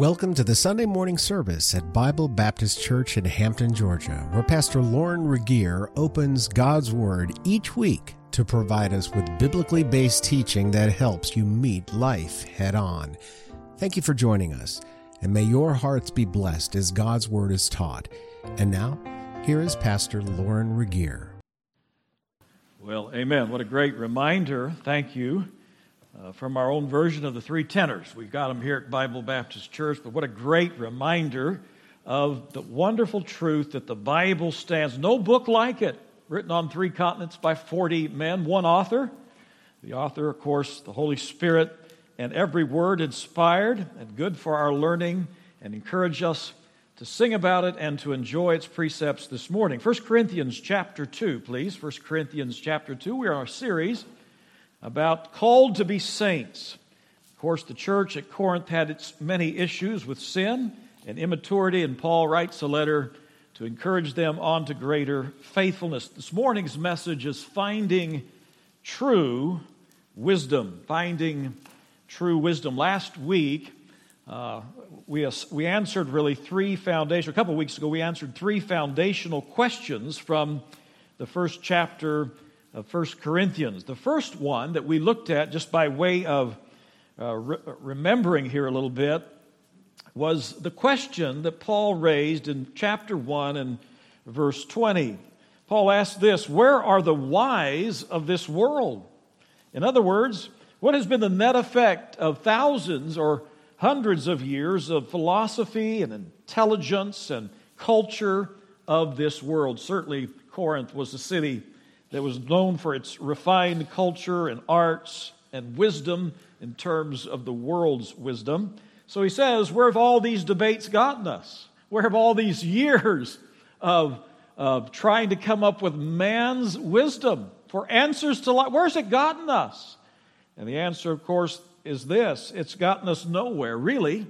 Welcome to the Sunday morning service at Bible Baptist Church in Hampton, Georgia, where Pastor Lauren Regier opens God's Word each week to provide us with biblically based teaching that helps you meet life head on. Thank you for joining us, and may your hearts be blessed as God's Word is taught. And now, here is Pastor Lauren Regier. Well, amen. What a great reminder. Thank you uh, from our own version of the three tenors. We've got them here at Bible Baptist Church, but what a great reminder of the wonderful truth that the Bible stands. No book like it, written on three continents by 40 men, one author. The author, of course, the Holy Spirit, and every word inspired and good for our learning and encourage us to sing about it and to enjoy its precepts this morning. 1 Corinthians chapter 2, please. 1 Corinthians chapter 2. We are a series about called to be saints. Of course, the church at Corinth had its many issues with sin and immaturity, and Paul writes a letter to encourage them on to greater faithfulness. This morning's message is finding true wisdom. Finding true wisdom. Last week, uh, we, we answered really three foundational, a couple of weeks ago, we answered three foundational questions from the first chapter of 1 Corinthians. The first one that we looked at, just by way of uh, re- remembering here a little bit, was the question that Paul raised in chapter 1 and verse 20. Paul asked this Where are the wise of this world? In other words, what has been the net effect of thousands or hundreds of years of philosophy and intelligence and culture of this world? Certainly, Corinth was a city that was known for its refined culture and arts and wisdom in terms of the world's wisdom. So he says, Where have all these debates gotten us? Where have all these years of, of trying to come up with man's wisdom for answers to life? Where's it gotten us? And the answer, of course, is this it's gotten us nowhere, really.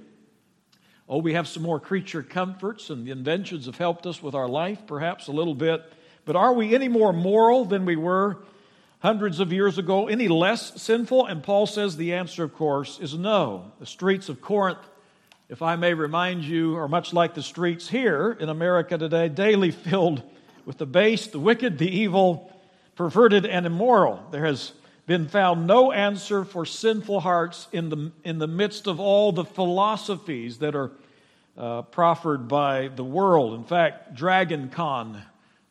Oh, we have some more creature comforts, and the inventions have helped us with our life, perhaps a little bit. But are we any more moral than we were hundreds of years ago? Any less sinful? And Paul says the answer, of course, is no. The streets of Corinth, if I may remind you, are much like the streets here in America today, daily filled with the base, the wicked, the evil, perverted, and immoral. There has been found no answer for sinful hearts in the, in the midst of all the philosophies that are uh, proffered by the world. In fact, Dragon Con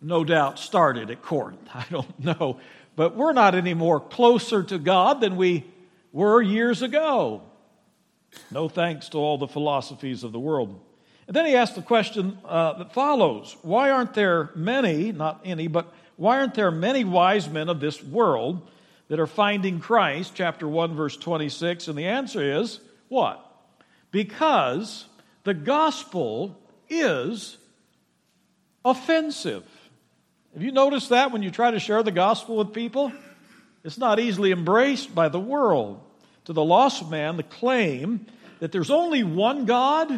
no doubt started at Corinth. I don't know. But we're not any more closer to God than we were years ago. No thanks to all the philosophies of the world. And then he asked the question uh, that follows Why aren't there many, not any, but why aren't there many wise men of this world that are finding Christ? Chapter 1, verse 26. And the answer is what? Because the gospel is offensive. Have you noticed that when you try to share the gospel with people? It's not easily embraced by the world. To the lost man, the claim that there's only one God,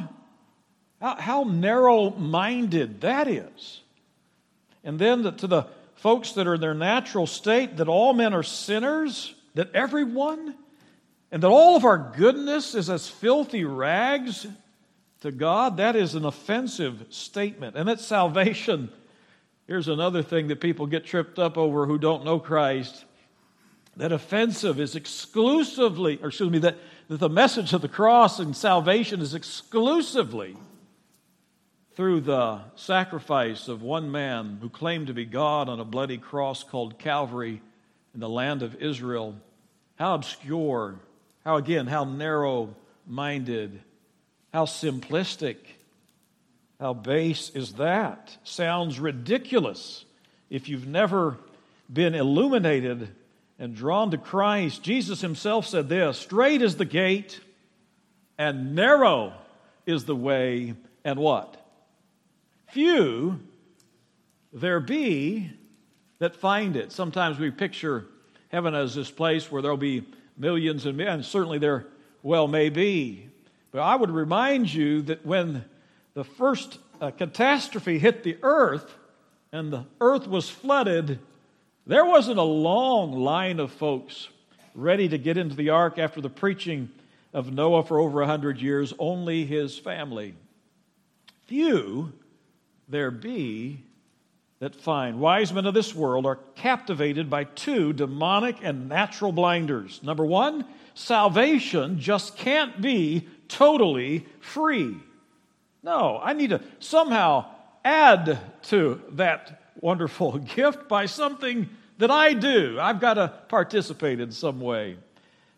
how, how narrow minded that is. And then the, to the folks that are in their natural state, that all men are sinners, that everyone, and that all of our goodness is as filthy rags to God, that is an offensive statement. And that salvation Here's another thing that people get tripped up over who don't know Christ. That offensive is exclusively, or excuse me, that, that the message of the cross and salvation is exclusively through the sacrifice of one man who claimed to be God on a bloody cross called Calvary in the land of Israel. How obscure, how again, how narrow minded, how simplistic how base is that? Sounds ridiculous if you've never been illuminated and drawn to Christ. Jesus himself said this Straight is the gate, and narrow is the way, and what? Few there be that find it. Sometimes we picture heaven as this place where there'll be millions and millions. Certainly there well may be. But I would remind you that when the first uh, catastrophe hit the earth and the earth was flooded, there wasn't a long line of folks ready to get into the ark after the preaching of Noah for over a hundred years, only his family. Few there be that find. Wise men of this world are captivated by two demonic and natural blinders. Number one, salvation just can't be totally free. No, I need to somehow add to that wonderful gift by something that I do. I've got to participate in some way.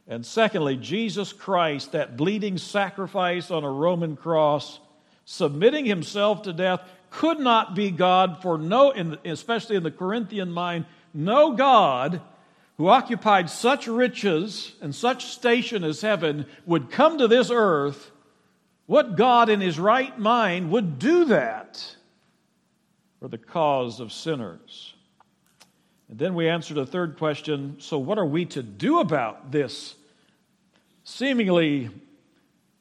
And secondly, Jesus Christ, that bleeding sacrifice on a Roman cross, submitting himself to death, could not be God for no, especially in the Corinthian mind, no God who occupied such riches and such station as heaven would come to this earth. What God in his right mind would do that for the cause of sinners? And then we answered a third question so, what are we to do about this seemingly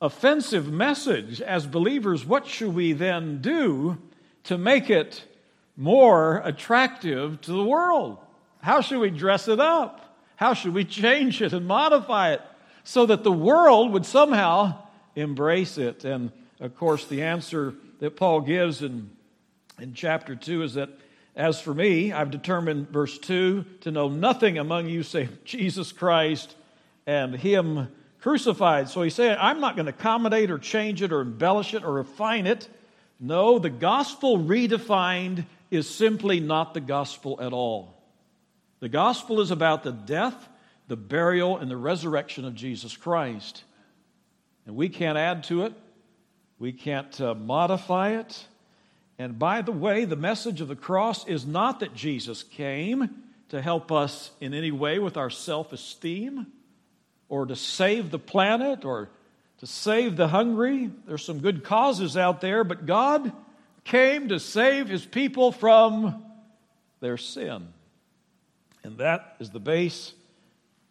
offensive message as believers? What should we then do to make it more attractive to the world? How should we dress it up? How should we change it and modify it so that the world would somehow embrace it? And of course, the answer that Paul gives in, in chapter 2 is that as for me, I've determined, verse 2, to know nothing among you save Jesus Christ and Him crucified. So he said, I'm not going to accommodate or change it or embellish it or refine it. No, the gospel redefined is simply not the gospel at all. The gospel is about the death, the burial, and the resurrection of Jesus Christ. And we can't add to it, we can't uh, modify it. And by the way, the message of the cross is not that Jesus came to help us in any way with our self esteem or to save the planet or to save the hungry. There's some good causes out there, but God came to save his people from their sin. And that is the base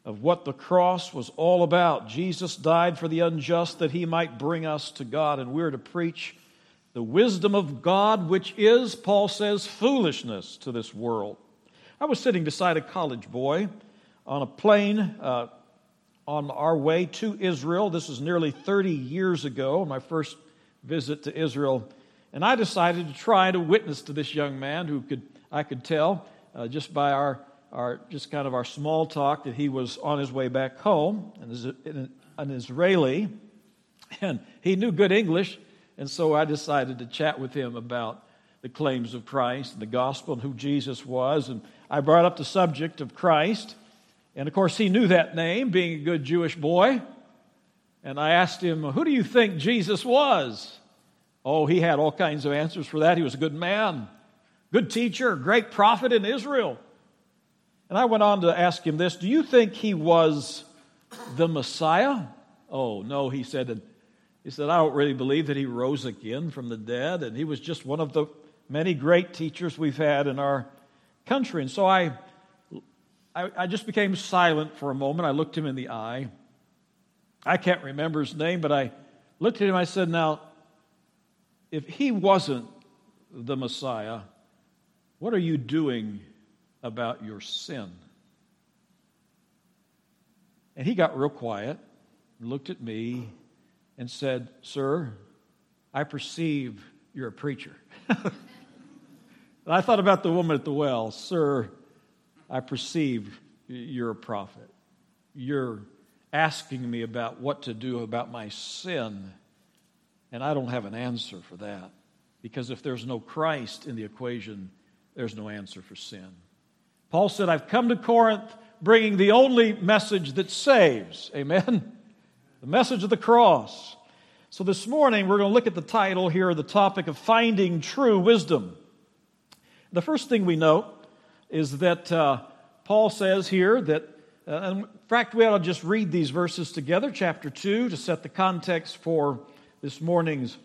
of what the cross was all about. Jesus died for the unjust that he might bring us to God, and we're to preach the wisdom of God, which is, Paul says, foolishness to this world. I was sitting beside a college boy on a plane uh, on our way to Israel. This was nearly 30 years ago, my first visit to Israel. And I decided to try to witness to this young man who could, I could tell uh, just by our, our, just kind of our small talk that he was on his way back home, and is an Israeli, and he knew good English. And so I decided to chat with him about the claims of Christ and the gospel and who Jesus was. And I brought up the subject of Christ. And of course, he knew that name, being a good Jewish boy. And I asked him, Who do you think Jesus was? Oh, he had all kinds of answers for that. He was a good man, good teacher, great prophet in Israel. And I went on to ask him this Do you think he was the Messiah? Oh, no, he said. He said, I don't really believe that he rose again from the dead, and he was just one of the many great teachers we've had in our country. And so I, I, I just became silent for a moment. I looked him in the eye. I can't remember his name, but I looked at him. I said, Now, if he wasn't the Messiah, what are you doing about your sin? And he got real quiet, looked at me, and said, Sir, I perceive you're a preacher. I thought about the woman at the well. Sir, I perceive you're a prophet. You're asking me about what to do about my sin, and I don't have an answer for that. Because if there's no Christ in the equation, there's no answer for sin. Paul said, I've come to Corinth bringing the only message that saves. Amen? the message of the cross. So this morning, we're going to look at the title here, the topic of finding true wisdom. The first thing we note is that uh, Paul says here that, uh, in fact, we ought to just read these verses together, chapter 2, to set the context for this morning's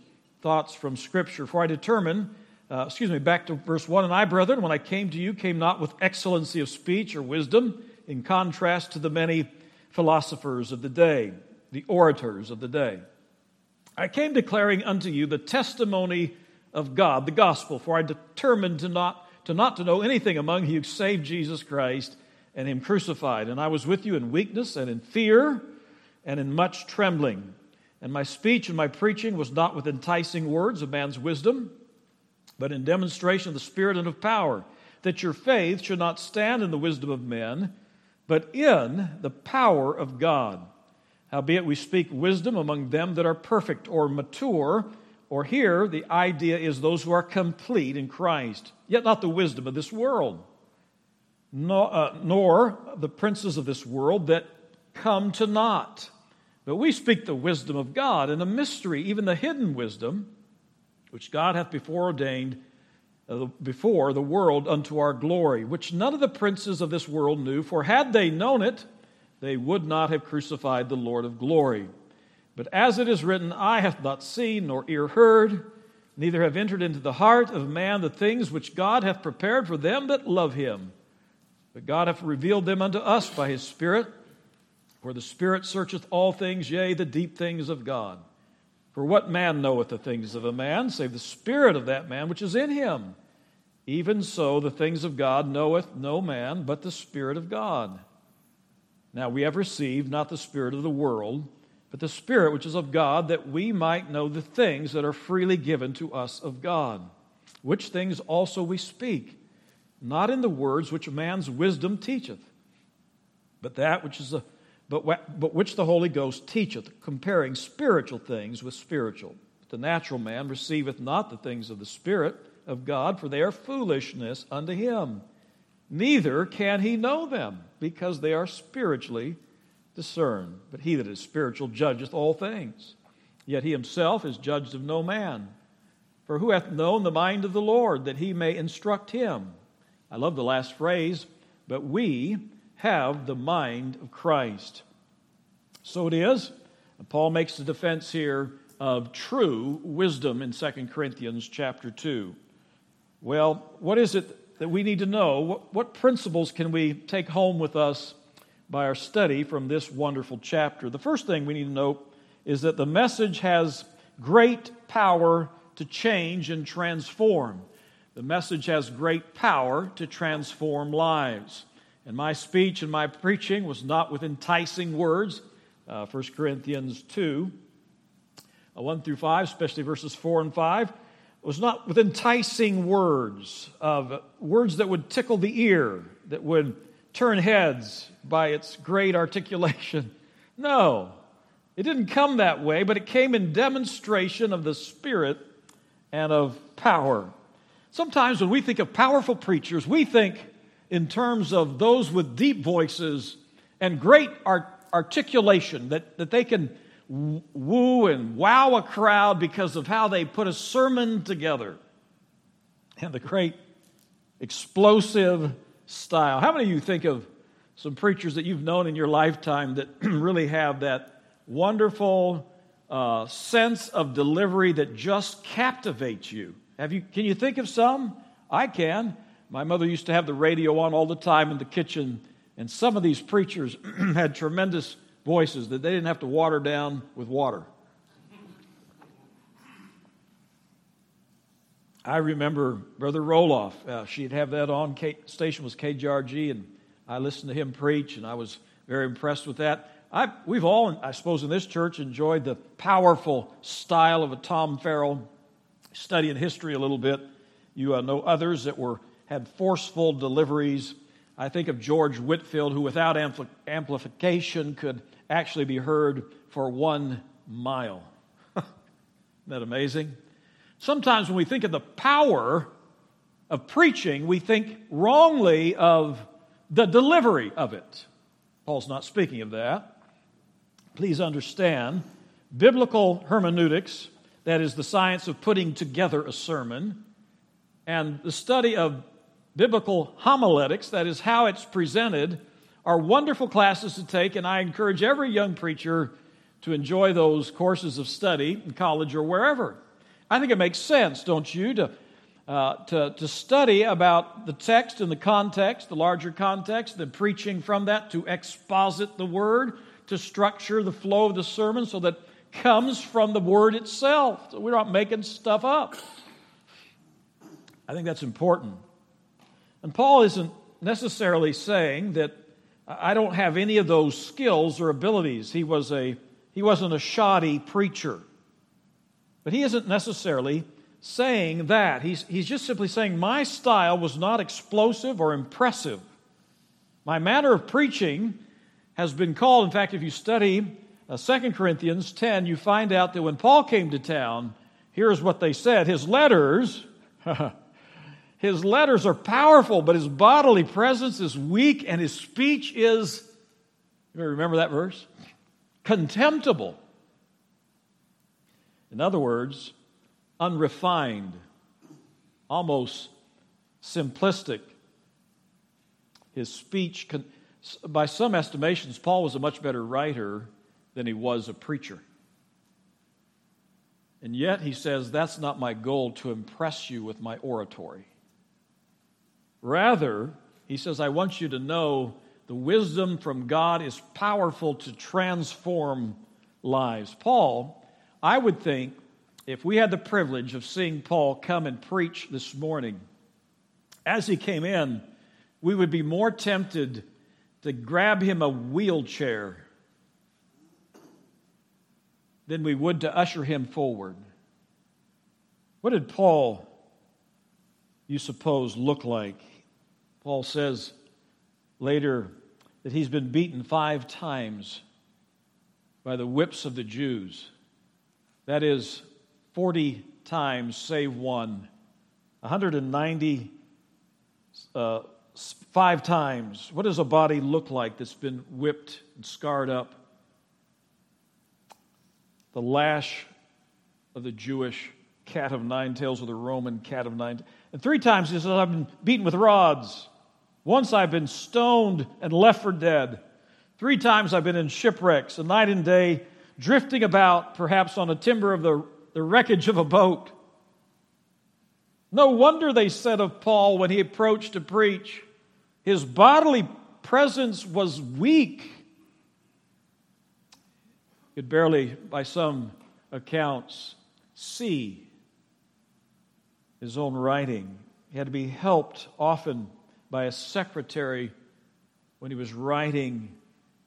thoughts from Scripture. For I determined, uh, excuse me, back to verse 1 And I, brethren, when I came to you, came not with excellency of speech or wisdom, in contrast to the many philosophers of the day the orators of the day. I came declaring unto you the testimony of God, the gospel, for I determined to not to not to know anything among you save Jesus Christ and him crucified. And I was with you in weakness and in fear and in much trembling. And my speech and my preaching was not with enticing words of man's wisdom, but in demonstration of the Spirit and of power, that your faith should not stand in the wisdom of men, but in the power of God. Howbeit we speak wisdom among them that are perfect or mature, or here the idea is those who are complete in Christ, yet not the wisdom of this world, nor, uh, nor the princes of this world that come to naught. But we speak the wisdom of God and a mystery, even the hidden wisdom, which God hath before ordained uh, before the world unto our glory, which none of the princes of this world knew, for had they known it, they would not have crucified the Lord of glory. But as it is written, Eye hath not seen, nor ear heard, neither have entered into the heart of man the things which God hath prepared for them that love him. But God hath revealed them unto us by his Spirit, for the Spirit searcheth all things, yea, the deep things of God. For what man knoweth the things of a man, save the Spirit of that man which is in him? Even so, the things of God knoweth no man but the Spirit of God. Now we have received not the Spirit of the world, but the Spirit which is of God, that we might know the things that are freely given to us of God. Which things also we speak, not in the words which man's wisdom teacheth, but that which is a but, but which the Holy Ghost teacheth, comparing spiritual things with spiritual. The natural man receiveth not the things of the Spirit of God, for they are foolishness unto him neither can he know them, because they are spiritually discerned. But he that is spiritual judgeth all things, yet he himself is judged of no man. For who hath known the mind of the Lord, that he may instruct him? I love the last phrase, but we have the mind of Christ. So it is. Paul makes the defense here of true wisdom in 2 Corinthians chapter 2. Well, what is it that we need to know what, what principles can we take home with us by our study from this wonderful chapter. The first thing we need to know is that the message has great power to change and transform. The message has great power to transform lives. And my speech and my preaching was not with enticing words. Uh, 1 Corinthians 2, uh, 1 through 5, especially verses 4 and 5 was not with enticing words of words that would tickle the ear, that would turn heads by its great articulation. No, it didn't come that way, but it came in demonstration of the Spirit and of power. Sometimes when we think of powerful preachers, we think in terms of those with deep voices and great art- articulation, that, that they can woo and wow a crowd because of how they put a sermon together and the great explosive style. How many of you think of some preachers that you've known in your lifetime that really have that wonderful uh, sense of delivery that just captivates you? Have you? Can you think of some? I can. My mother used to have the radio on all the time in the kitchen, and some of these preachers had tremendous voices that they didn't have to water down with water. I remember Brother Roloff. Uh, she'd have that on. K, station was KJRG, and I listened to him preach, and I was very impressed with that. I, we've all, I suppose, in this church enjoyed the powerful style of a Tom Farrell. Studying history a little bit, you uh, know others that were had forceful deliveries. I think of George Whitefield, who without ampli- amplification could actually be heard for one mile. Isn't that amazing? Sometimes when we think of the power of preaching, we think wrongly of the delivery of it. Paul's not speaking of that. Please understand, biblical hermeneutics, that is the science of putting together a sermon, and the study of biblical homiletics, that is how it's presented, are wonderful classes to take, and I encourage every young preacher to enjoy those courses of study in college or wherever. I think it makes sense, don't you, to, uh, to, to study about the text and the context, the larger context, the preaching from that, to exposit the word, to structure the flow of the sermon so that comes from the word itself. So we're not making stuff up. I think that's important. And Paul isn't necessarily saying that I don't have any of those skills or abilities. He, was a, he wasn't a shoddy preacher. But he isn't necessarily saying that. He's, he's just simply saying, My style was not explosive or impressive. My manner of preaching has been called, in fact, if you study uh, 2 Corinthians 10, you find out that when Paul came to town, here's what they said. His letters, his letters are powerful, but his bodily presence is weak and his speech is, you remember that verse? Contemptible. In other words, unrefined, almost simplistic. His speech, by some estimations, Paul was a much better writer than he was a preacher. And yet he says, That's not my goal to impress you with my oratory. Rather, he says, I want you to know the wisdom from God is powerful to transform lives. Paul, I would think, if we had the privilege of seeing Paul come and preach this morning, as he came in, we would be more tempted to grab him a wheelchair than we would to usher him forward. What did Paul, you suppose, look like? Paul says later that he's been beaten five times by the whips of the Jews. That is 40 times, save one. 190 uh, five times. What does a body look like that's been whipped and scarred up? The lash of the Jewish cat of nine tails or the Roman cat of nine. And three times he says, I've been beaten with rods. Once I've been stoned and left for dead. Three times I've been in shipwrecks, a night and day, drifting about, perhaps on a timber of the the wreckage of a boat. No wonder they said of Paul when he approached to preach, his bodily presence was weak. He could barely, by some accounts, see his own writing. He had to be helped often by a secretary when he was writing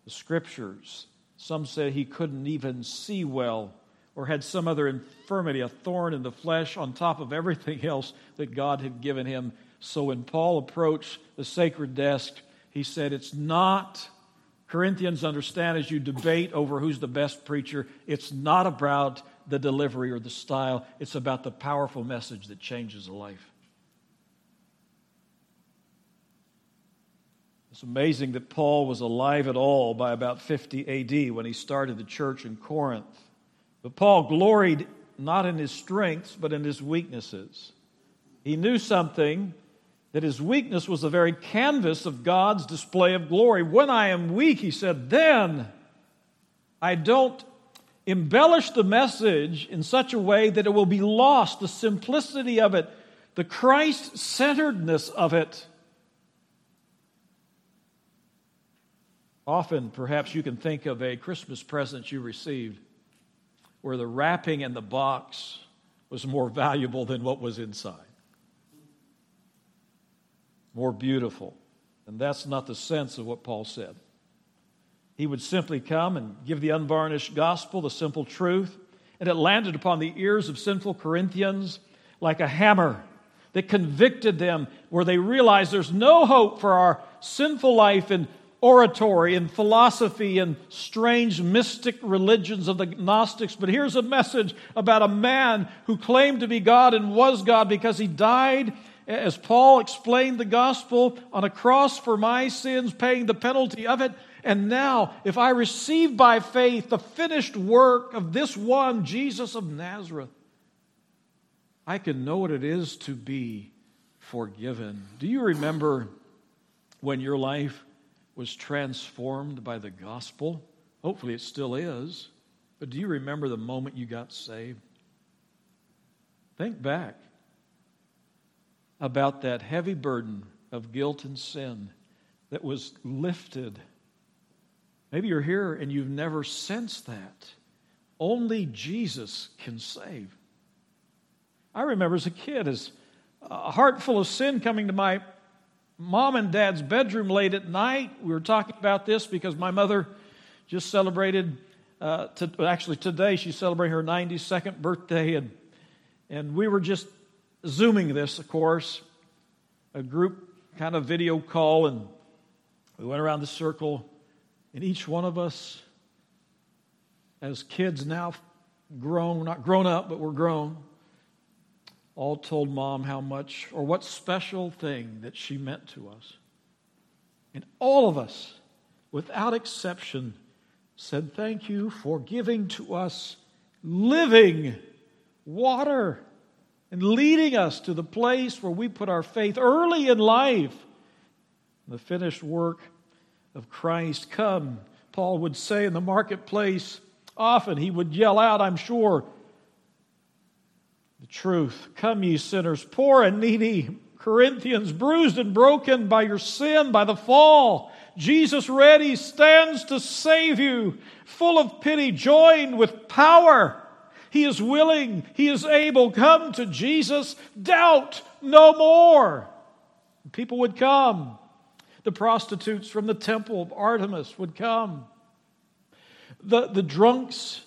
the scriptures. Some said he couldn't even see well or had some other infirmity, a thorn in the flesh on top of everything else that God had given him. So when Paul approached the sacred desk, he said, It's not, Corinthians understand as you debate over who's the best preacher, it's not about the delivery or the style, it's about the powerful message that changes a life. It's amazing that Paul was alive at all by about 50 AD when he started the church in Corinth. But Paul gloried not in his strengths, but in his weaknesses. He knew something that his weakness was the very canvas of God's display of glory. When I am weak, he said, then I don't embellish the message in such a way that it will be lost, the simplicity of it, the Christ centeredness of it. Often, perhaps you can think of a Christmas present you received where the wrapping and the box was more valuable than what was inside. More beautiful. And that's not the sense of what Paul said. He would simply come and give the unvarnished gospel, the simple truth, and it landed upon the ears of sinful Corinthians like a hammer that convicted them, where they realized there's no hope for our sinful life and oratory and philosophy and strange mystic religions of the Gnostics, but here's a message about a man who claimed to be God and was God because he died, as Paul explained the gospel, on a cross for my sins, paying the penalty of it. And now, if I receive by faith the finished work of this one, Jesus of Nazareth, I can know what it is to be forgiven. Do you remember when your life was transformed by the gospel. Hopefully, it still is. But do you remember the moment you got saved? Think back about that heavy burden of guilt and sin that was lifted. Maybe you're here and you've never sensed that. Only Jesus can save. I remember as a kid, as a heart full of sin coming to my mom and dad's bedroom late at night. We were talking about this because my mother just celebrated, uh, to, actually today she's celebrating her 92nd birthday, and, and we were just zooming this, of course, a group kind of video call, and we went around the circle, and each one of us, as kids now grown, not grown up, but we're grown, all told mom how much or what special thing that she meant to us. And all of us, without exception, said, Thank you for giving to us living water and leading us to the place where we put our faith early in life. The finished work of Christ. Come, Paul would say in the marketplace, often he would yell out, I'm sure, the truth. Come, ye sinners, poor and needy, Corinthians, bruised and broken by your sin, by the fall. Jesus ready stands to save you, full of pity, joined with power. He is willing, He is able. Come to Jesus, doubt no more. People would come. The prostitutes from the temple of Artemis would come. The, the drunks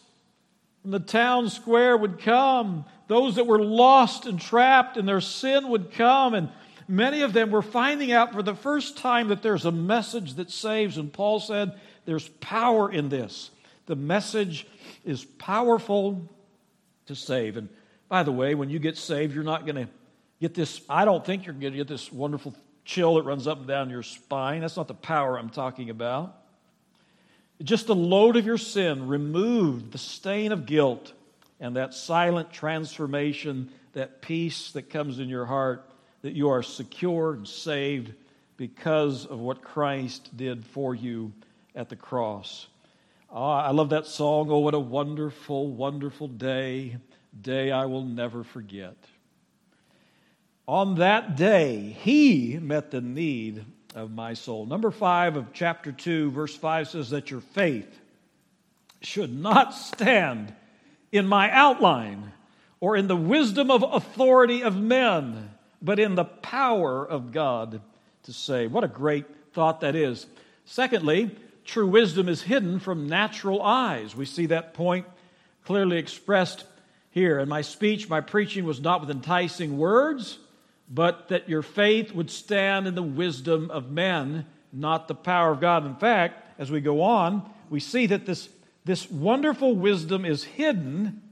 from the town square would come. Those that were lost and trapped in their sin would come. And many of them were finding out for the first time that there's a message that saves. And Paul said, There's power in this. The message is powerful to save. And by the way, when you get saved, you're not going to get this, I don't think you're going to get this wonderful chill that runs up and down your spine. That's not the power I'm talking about. Just the load of your sin removed, the stain of guilt and that silent transformation, that peace that comes in your heart, that you are secure and saved because of what Christ did for you at the cross. Oh, I love that song. Oh, what a wonderful, wonderful day, day I will never forget. On that day, he met the need of my soul. Number five of chapter 2, verse 5 says that your faith should not stand in my outline or in the wisdom of authority of men, but in the power of God to save. What a great thought that is. Secondly, true wisdom is hidden from natural eyes. We see that point clearly expressed here. In my speech, my preaching was not with enticing words, but that your faith would stand in the wisdom of men, not the power of God. In fact, as we go on, we see that this this wonderful wisdom is hidden,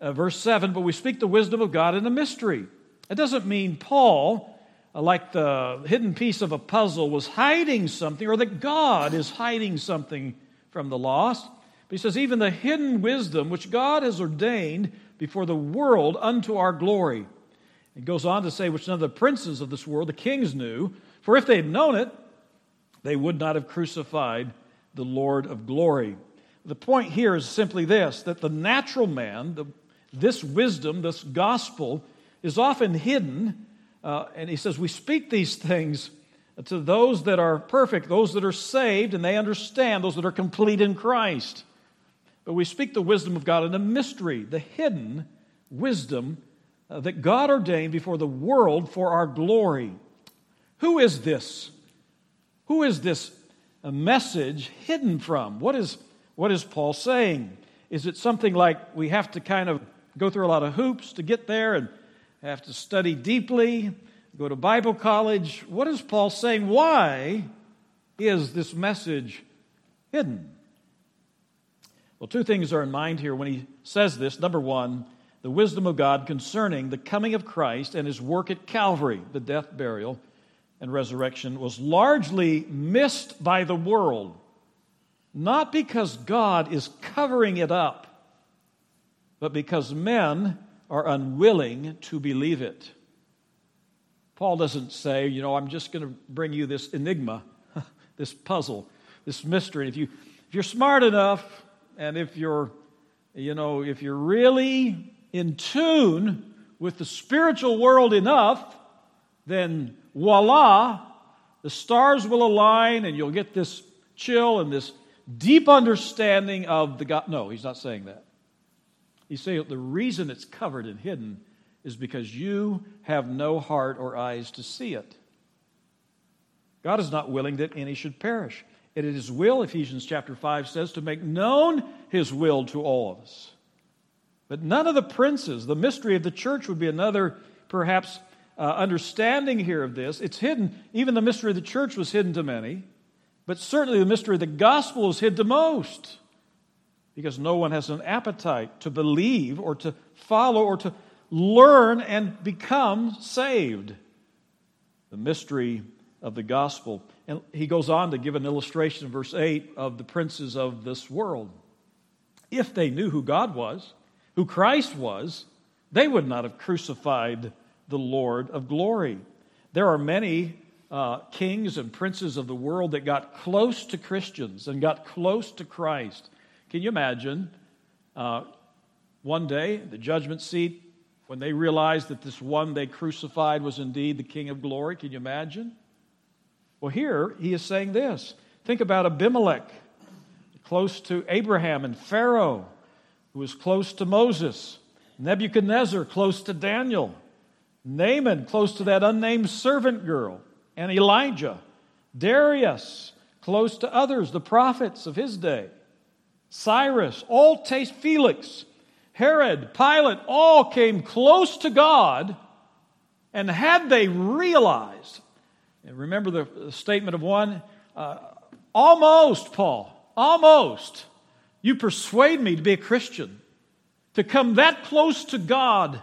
uh, verse 7, but we speak the wisdom of God in a mystery. It doesn't mean Paul, uh, like the hidden piece of a puzzle, was hiding something or that God is hiding something from the lost. But he says, even the hidden wisdom which God has ordained before the world unto our glory. It goes on to say, which none of the princes of this world, the kings, knew. For if they had known it, they would not have crucified the Lord of glory. The point here is simply this that the natural man, the, this wisdom, this gospel, is often hidden. Uh, and he says, We speak these things to those that are perfect, those that are saved, and they understand, those that are complete in Christ. But we speak the wisdom of God in a mystery, the hidden wisdom uh, that God ordained before the world for our glory. Who is this? Who is this message hidden from? What is what is Paul saying? Is it something like we have to kind of go through a lot of hoops to get there and have to study deeply, go to Bible college? What is Paul saying? Why is this message hidden? Well, two things are in mind here when he says this. Number one, the wisdom of God concerning the coming of Christ and his work at Calvary, the death, burial, and resurrection, was largely missed by the world not because God is covering it up, but because men are unwilling to believe it. Paul doesn't say, you know, I'm just going to bring you this enigma, this puzzle, this mystery. If you if you're smart enough and if you're you know, if you're really in tune with the spiritual world enough, then voila, the stars will align and you'll get this chill and this deep understanding of the God. No, he's not saying that. He's saying the reason it's covered and hidden is because you have no heart or eyes to see it. God is not willing that any should perish. It is His will, Ephesians chapter 5 says, to make known His will to all of us. But none of the princes, the mystery of the church would be another, perhaps, uh, understanding here of this. It's hidden, even the mystery of the church was hidden to many, but certainly the mystery of the gospel is hid the most because no one has an appetite to believe or to follow or to learn and become saved. The mystery of the gospel. And he goes on to give an illustration in verse 8 of the princes of this world. If they knew who God was, who Christ was, they would not have crucified the Lord of glory. There are many uh, kings and princes of the world that got close to Christians and got close to Christ. Can you imagine uh, one day, the judgment seat, when they realized that this one they crucified was indeed the King of glory? Can you imagine? Well, here he is saying this. Think about Abimelech, close to Abraham and Pharaoh, who was close to Moses, Nebuchadnezzar, close to Daniel, Naaman, close to that unnamed servant girl, and Elijah, Darius, close to others, the prophets of his day, Cyrus, all taste Felix, Herod, Pilate, all came close to God, and had they realized, and remember the statement of one, uh, almost, Paul, almost, you persuade me to be a Christian, to come that close to God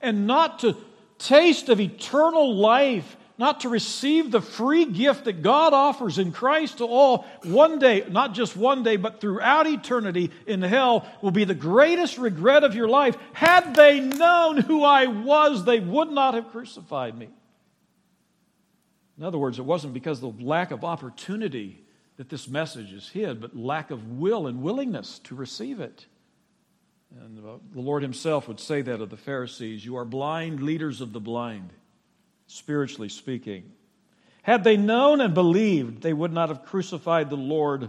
and not to taste of eternal life, not to receive the free gift that God offers in Christ to all, one day, not just one day, but throughout eternity in hell, will be the greatest regret of your life. Had they known who I was, they would not have crucified me. In other words, it wasn't because of the lack of opportunity that this message is hid, but lack of will and willingness to receive it. And the Lord Himself would say that of the Pharisees You are blind leaders of the blind, spiritually speaking. Had they known and believed, they would not have crucified the Lord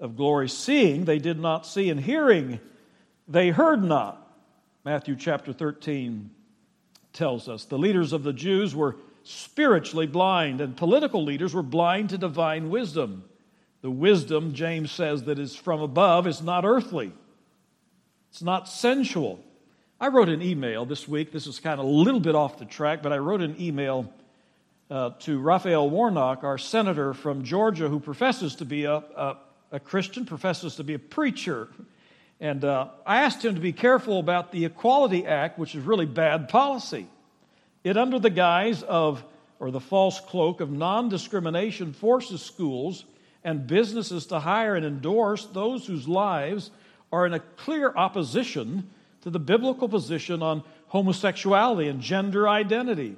of glory. Seeing, they did not see, and hearing, they heard not. Matthew chapter 13 tells us the leaders of the Jews were spiritually blind, and political leaders were blind to divine wisdom. The wisdom, James says, that is from above is not earthly it's not sensual. I wrote an email this week. This is kind of a little bit off the track, but I wrote an email uh, to Raphael Warnock, our senator from Georgia, who professes to be a, a, a Christian, professes to be a preacher. And uh, I asked him to be careful about the Equality Act, which is really bad policy. It, under the guise of, or the false cloak of non discrimination, forces schools and businesses to hire and endorse those whose lives are in a clear opposition to the biblical position on homosexuality and gender identity.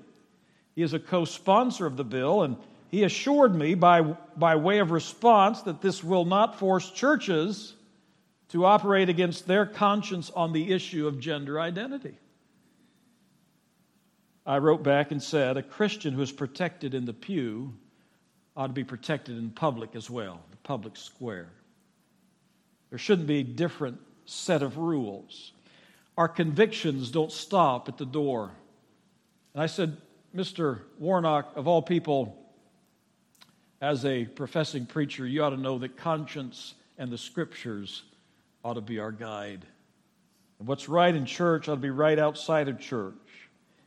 He is a co sponsor of the bill, and he assured me by, by way of response that this will not force churches to operate against their conscience on the issue of gender identity. I wrote back and said, a Christian who is protected in the pew ought to be protected in public as well, the public square. There shouldn't be a different set of rules. Our convictions don't stop at the door. And I said, Mr. Warnock, of all people, as a professing preacher, you ought to know that conscience and the scriptures ought to be our guide. And what's right in church ought to be right outside of church.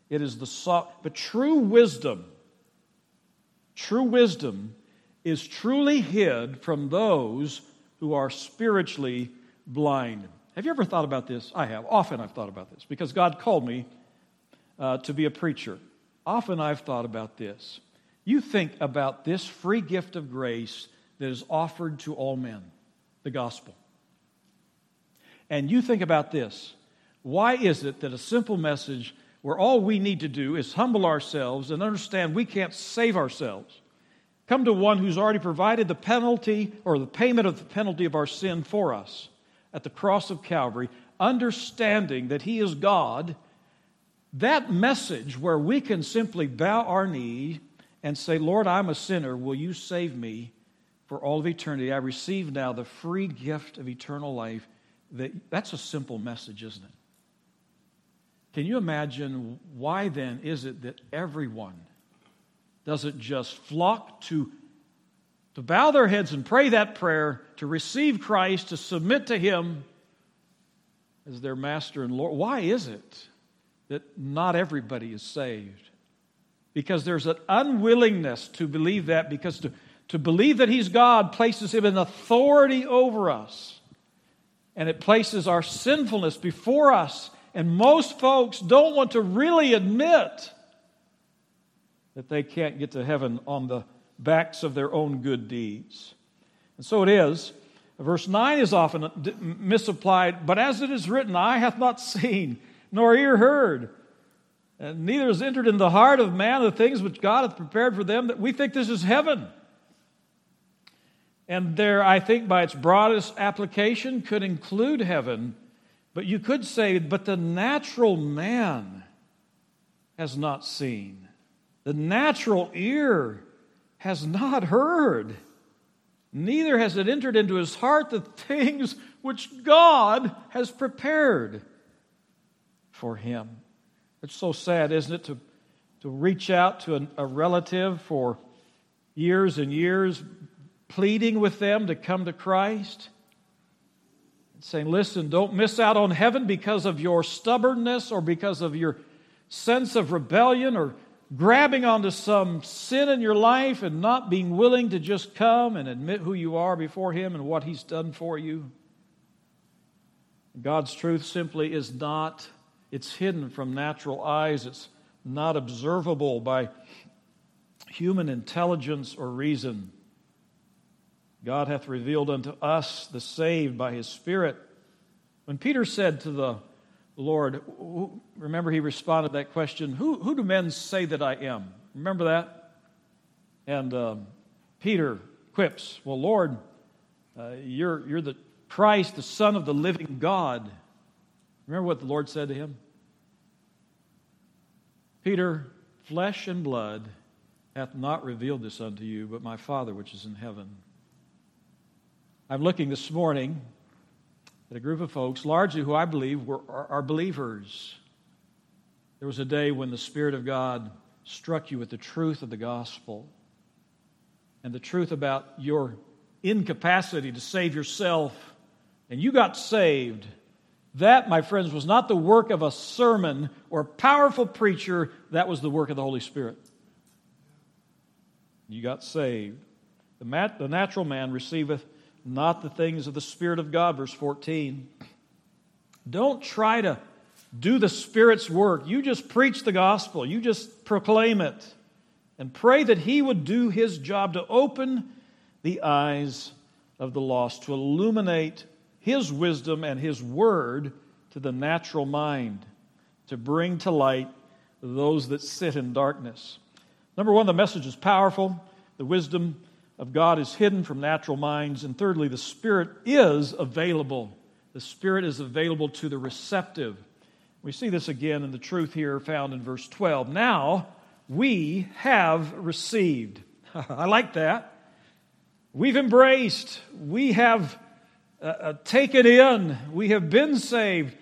It is the but true wisdom, true wisdom is truly hid from those who are spiritually blind. Have you ever thought about this? I have. Often I've thought about this because God called me uh, to be a preacher. Often I've thought about this. You think about this free gift of grace that is offered to all men, the gospel. And you think about this. Why is it that a simple message where all we need to do is humble ourselves and understand we can't save ourselves? come to one who's already provided the penalty or the payment of the penalty of our sin for us at the cross of Calvary, understanding that He is God, that message where we can simply bow our knee and say, Lord, I'm a sinner, will you save me for all of eternity? I receive now the free gift of eternal life. That, that's a simple message, isn't it? Can you imagine why then is it that everyone doesn't just flock to to bow their heads and pray that prayer, to receive Christ, to submit to Him as their master and Lord. Why is it that not everybody is saved? Because there's an unwillingness to believe that, because to, to believe that He's God places Him in authority over us. And it places our sinfulness before us. And most folks don't want to really admit that they can't get to heaven on the backs of their own good deeds. And so it is. Verse 9 is often misapplied, but as it is written, eye hath not seen, nor ear heard, and neither has entered in the heart of man the things which God hath prepared for them, that we think this is heaven. And there, I think, by its broadest application, could include heaven, but you could say, but the natural man has not seen, the natural ear has not heard, neither has it entered into his heart the things which God has prepared for him. It's so sad, isn't it, to, to reach out to a, a relative for years and years, pleading with them to come to Christ saying, Listen, don't miss out on heaven because of your stubbornness or because of your sense of rebellion or grabbing onto some sin in your life and not being willing to just come and admit who you are before Him and what He's done for you. God's truth simply is not, it's hidden from natural eyes, it's not observable by human intelligence or reason. God hath revealed unto us the saved by His Spirit. When Peter said to the Lord, remember he responded that question, who, who do men say that I am? Remember that? And um, Peter quips, Well, Lord, uh, you're, you're the Christ, the Son of the living God. Remember what the Lord said to him? Peter, flesh and blood hath not revealed this unto you, but my Father which is in heaven. I'm looking this morning at a group of folks, largely who I believe were, are, are believers. There was a day when the Spirit of God struck you with the truth of the gospel and the truth about your incapacity to save yourself, and you got saved. That, my friends, was not the work of a sermon or a powerful preacher. That was the work of the Holy Spirit. You got saved. The, mat, the natural man receiveth not the things of the Spirit of God, verse 14. Don't try to do the Spirit's work. You just preach the gospel, you just proclaim it, and pray that He would do His job to open the eyes of the lost, to illuminate His wisdom and His word to the natural mind, to bring to light those that sit in darkness. Number one, the message is powerful. The wisdom of God is hidden from natural minds. And thirdly, the Spirit is available. The Spirit is available to the receptive. We see this again in the truth here found in verse 12. Now we have received. I like that. We've embraced. We have uh, uh, taken in. We have been saved.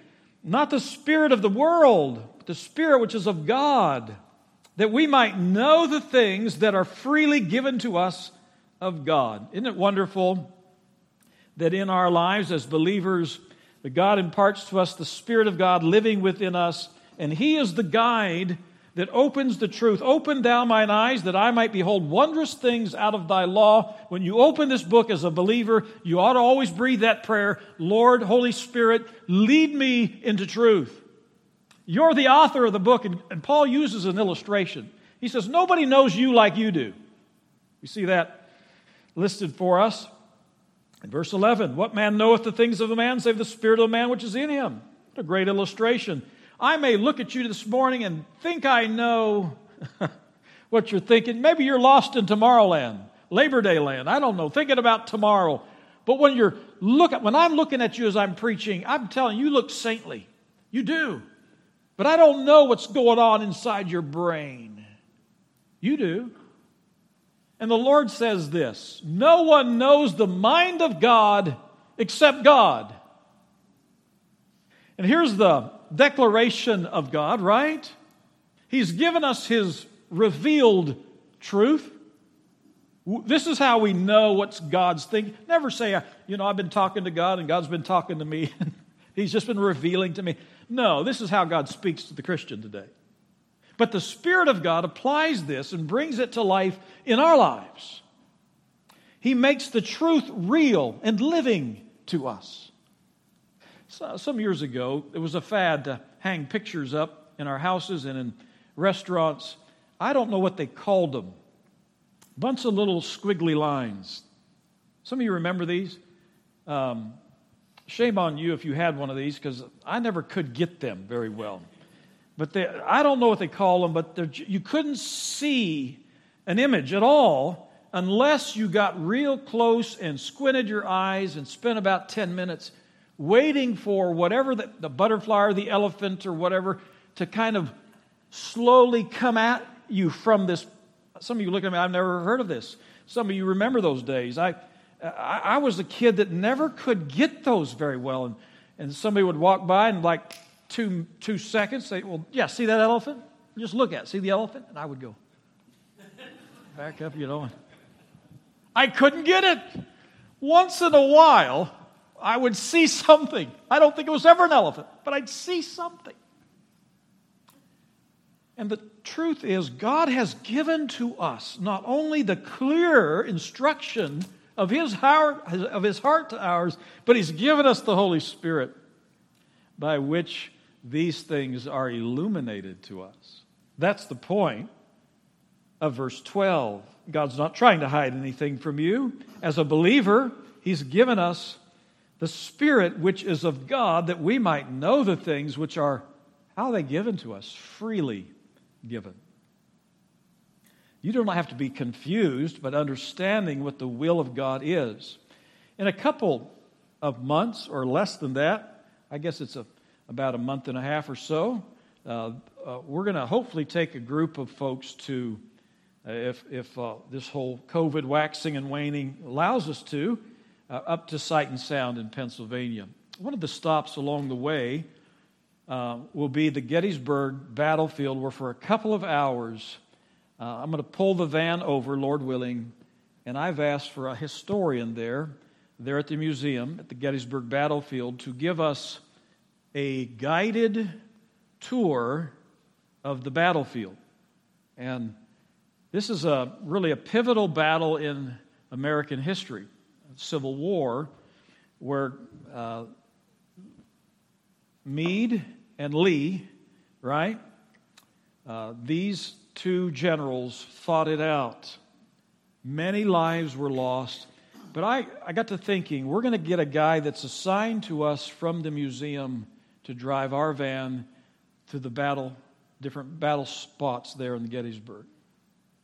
Not the Spirit of the world, but the Spirit which is of God, that we might know the things that are freely given to us of God. Isn't it wonderful that in our lives as believers, that God imparts to us the Spirit of God living within us, and He is the guide that opens the truth. Open thou mine eyes that I might behold wondrous things out of thy law. When you open this book as a believer, you ought to always breathe that prayer Lord, Holy Spirit, lead me into truth. You're the author of the book, and, and Paul uses an illustration. He says, Nobody knows you like you do. You see that listed for us. In verse 11, what man knoweth the things of a man save the spirit of the man which is in him? What a great illustration. I may look at you this morning and think I know what you're thinking. Maybe you're lost in Tomorrowland, Labor Day land. I don't know, thinking about tomorrow. But when you're look at, when I'm looking at you as I'm preaching, I'm telling you, you look saintly. You do. But I don't know what's going on inside your brain. You do. And the Lord says this No one knows the mind of God except God. And here's the declaration of God, right? He's given us His revealed truth. This is how we know what's God's thing. Never say, uh, you know, I've been talking to God and God's been talking to me. He's just been revealing to me. No, this is how God speaks to the Christian today. But the Spirit of God applies this and brings it to life in our lives. He makes the truth real and living to us. So, some years ago, it was a fad to hang pictures up in our houses and in restaurants. I don't know what they called them. Bunch of little squiggly lines. Some of you remember these? Um, shame on you if you had one of these because I never could get them very well. But they, I don't know what they call them, but you couldn't see an image at all unless you got real close and squinted your eyes and spent about 10 minutes waiting for whatever the, the butterfly or the elephant or whatever to kind of slowly come at you from this. Some of you look at me, I've never heard of this. Some of you remember those days. I, I, I was a kid that never could get those very well. And, and somebody would walk by and like two, two seconds say, Well, yeah, see that elephant? Just look at it. See the elephant? And I would go back up, you know. I couldn't get it. Once in a while, I would see something. I don't think it was ever an elephant, but I'd see something. And the truth is, God has given to us not only the clear instruction of his heart, of his heart to ours, but He's given us the Holy Spirit by which these things are illuminated to us. That's the point of verse 12. God's not trying to hide anything from you. As a believer, He's given us the Spirit which is of God that we might know the things which are, how are they given to us? Freely given. You don't have to be confused, but understanding what the will of God is. In a couple of months or less than that, I guess it's a, about a month and a half or so, uh, uh, we're going to hopefully take a group of folks to, uh, if, if uh, this whole COVID waxing and waning allows us to, uh, up to Sight and Sound in Pennsylvania. One of the stops along the way uh, will be the Gettysburg battlefield, where for a couple of hours, I'm going to pull the van over, Lord willing, and I've asked for a historian there, there at the museum at the Gettysburg battlefield, to give us a guided tour of the battlefield. And this is a really a pivotal battle in American history, Civil War, where uh, Meade and Lee, right? Uh, these two generals fought it out. Many lives were lost. But I, I got to thinking, we're going to get a guy that's assigned to us from the museum to drive our van to the battle, different battle spots there in Gettysburg.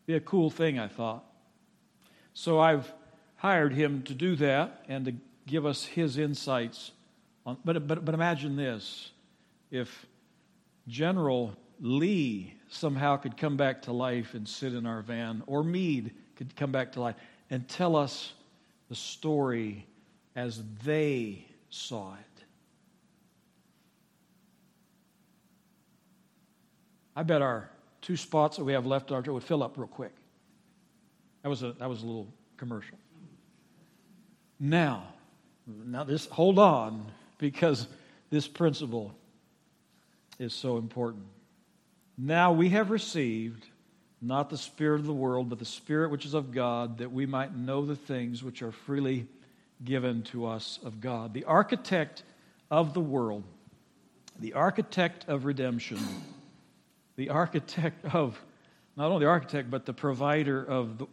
Be a cool thing, I thought. So I've hired him to do that and to give us his insights. On, but, but, but imagine this if General Lee somehow could come back to life and sit in our van, or Meade could come back to life and tell us the story as they saw it. I bet our two spots that we have left would fill up real quick. That was a, that was a little commercial. Now, now this hold on because this principle is so important. Now we have received not the Spirit of the world, but the Spirit which is of God, that we might know the things which are freely given to us of God. The architect of the world, the architect of redemption, the architect of, not only the architect, but the provider of the,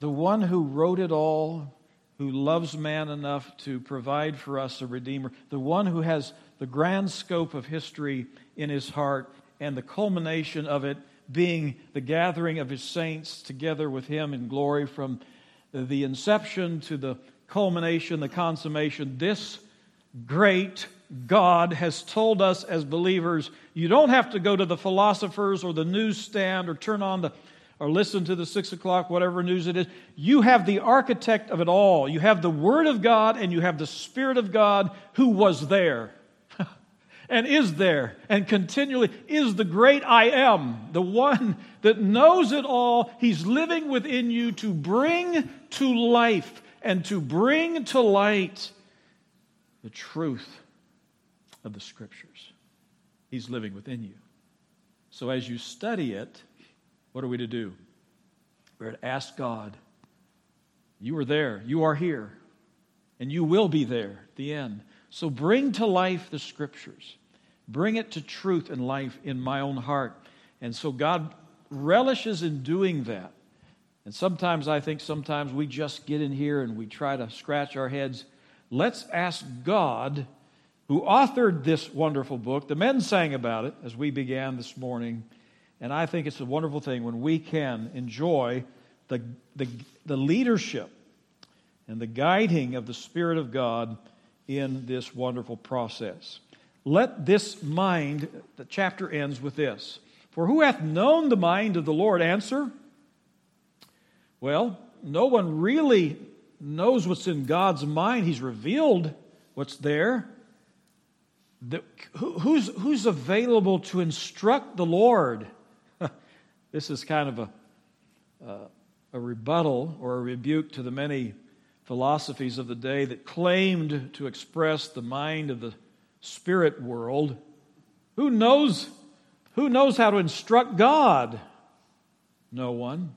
the one who wrote it all, who loves man enough to provide for us a Redeemer, the one who has the grand scope of history in his heart and the culmination of it being the gathering of his saints together with him in glory from the inception to the culmination, the consummation. This great God has told us as believers you don't have to go to the philosophers or the newsstand or turn on the or listen to the six o'clock, whatever news it is. You have the architect of it all. You have the Word of God and you have the Spirit of God who was there and is there and continually is the great I am, the one that knows it all. He's living within you to bring to life and to bring to light the truth of the Scriptures. He's living within you. So as you study it, what are we to do? We're to ask God, You are there, you are here, and you will be there at the end. So bring to life the Scriptures. Bring it to truth and life in my own heart. And so God relishes in doing that. And sometimes I think sometimes we just get in here and we try to scratch our heads. Let's ask God, who authored this wonderful book. The men sang about it as we began this morning. And I think it's a wonderful thing when we can enjoy the, the, the leadership and the guiding of the Spirit of God in this wonderful process. Let this mind, the chapter ends with this. For who hath known the mind of the Lord? Answer. Well, no one really knows what's in God's mind. He's revealed what's there. The, who's, who's available to instruct the Lord? this is kind of a, uh, a rebuttal or a rebuke to the many philosophies of the day that claimed to express the mind of the spirit world. Who knows, who knows how to instruct God? No one.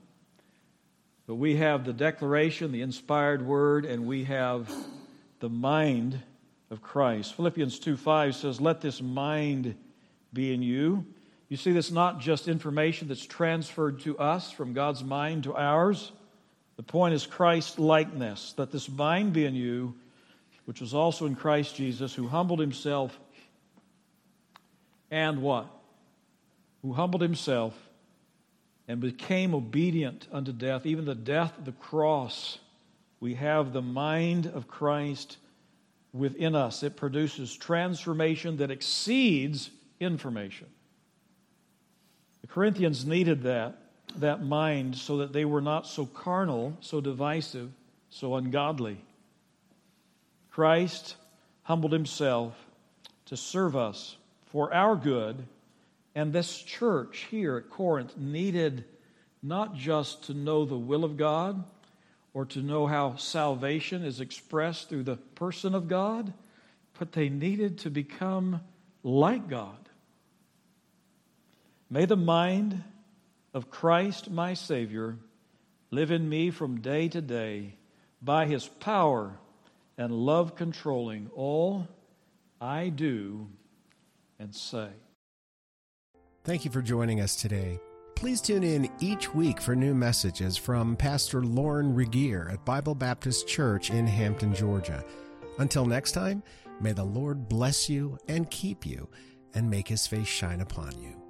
But we have the declaration, the inspired word, and we have the mind of Christ. Philippians 2 5 says, Let this mind be in you. You see, that's not just information that's transferred to us from God's mind to ours. The point is Christ likeness, that this mind be in you, which was also in Christ Jesus, who humbled himself and what? Who humbled himself and became obedient unto death, even the death of the cross. We have the mind of Christ within us. It produces transformation that exceeds information. The Corinthians needed that that mind so that they were not so carnal, so divisive, so ungodly. Christ humbled himself to serve us for our good, and this church here at Corinth needed not just to know the will of God or to know how salvation is expressed through the person of God, but they needed to become like God. May the mind of Christ my Savior live in me from day to day by his power and love controlling all I do and say. Thank you for joining us today. Please tune in each week for new messages from Pastor Lauren Regeer at Bible Baptist Church in Hampton, Georgia. Until next time, may the Lord bless you and keep you and make his face shine upon you.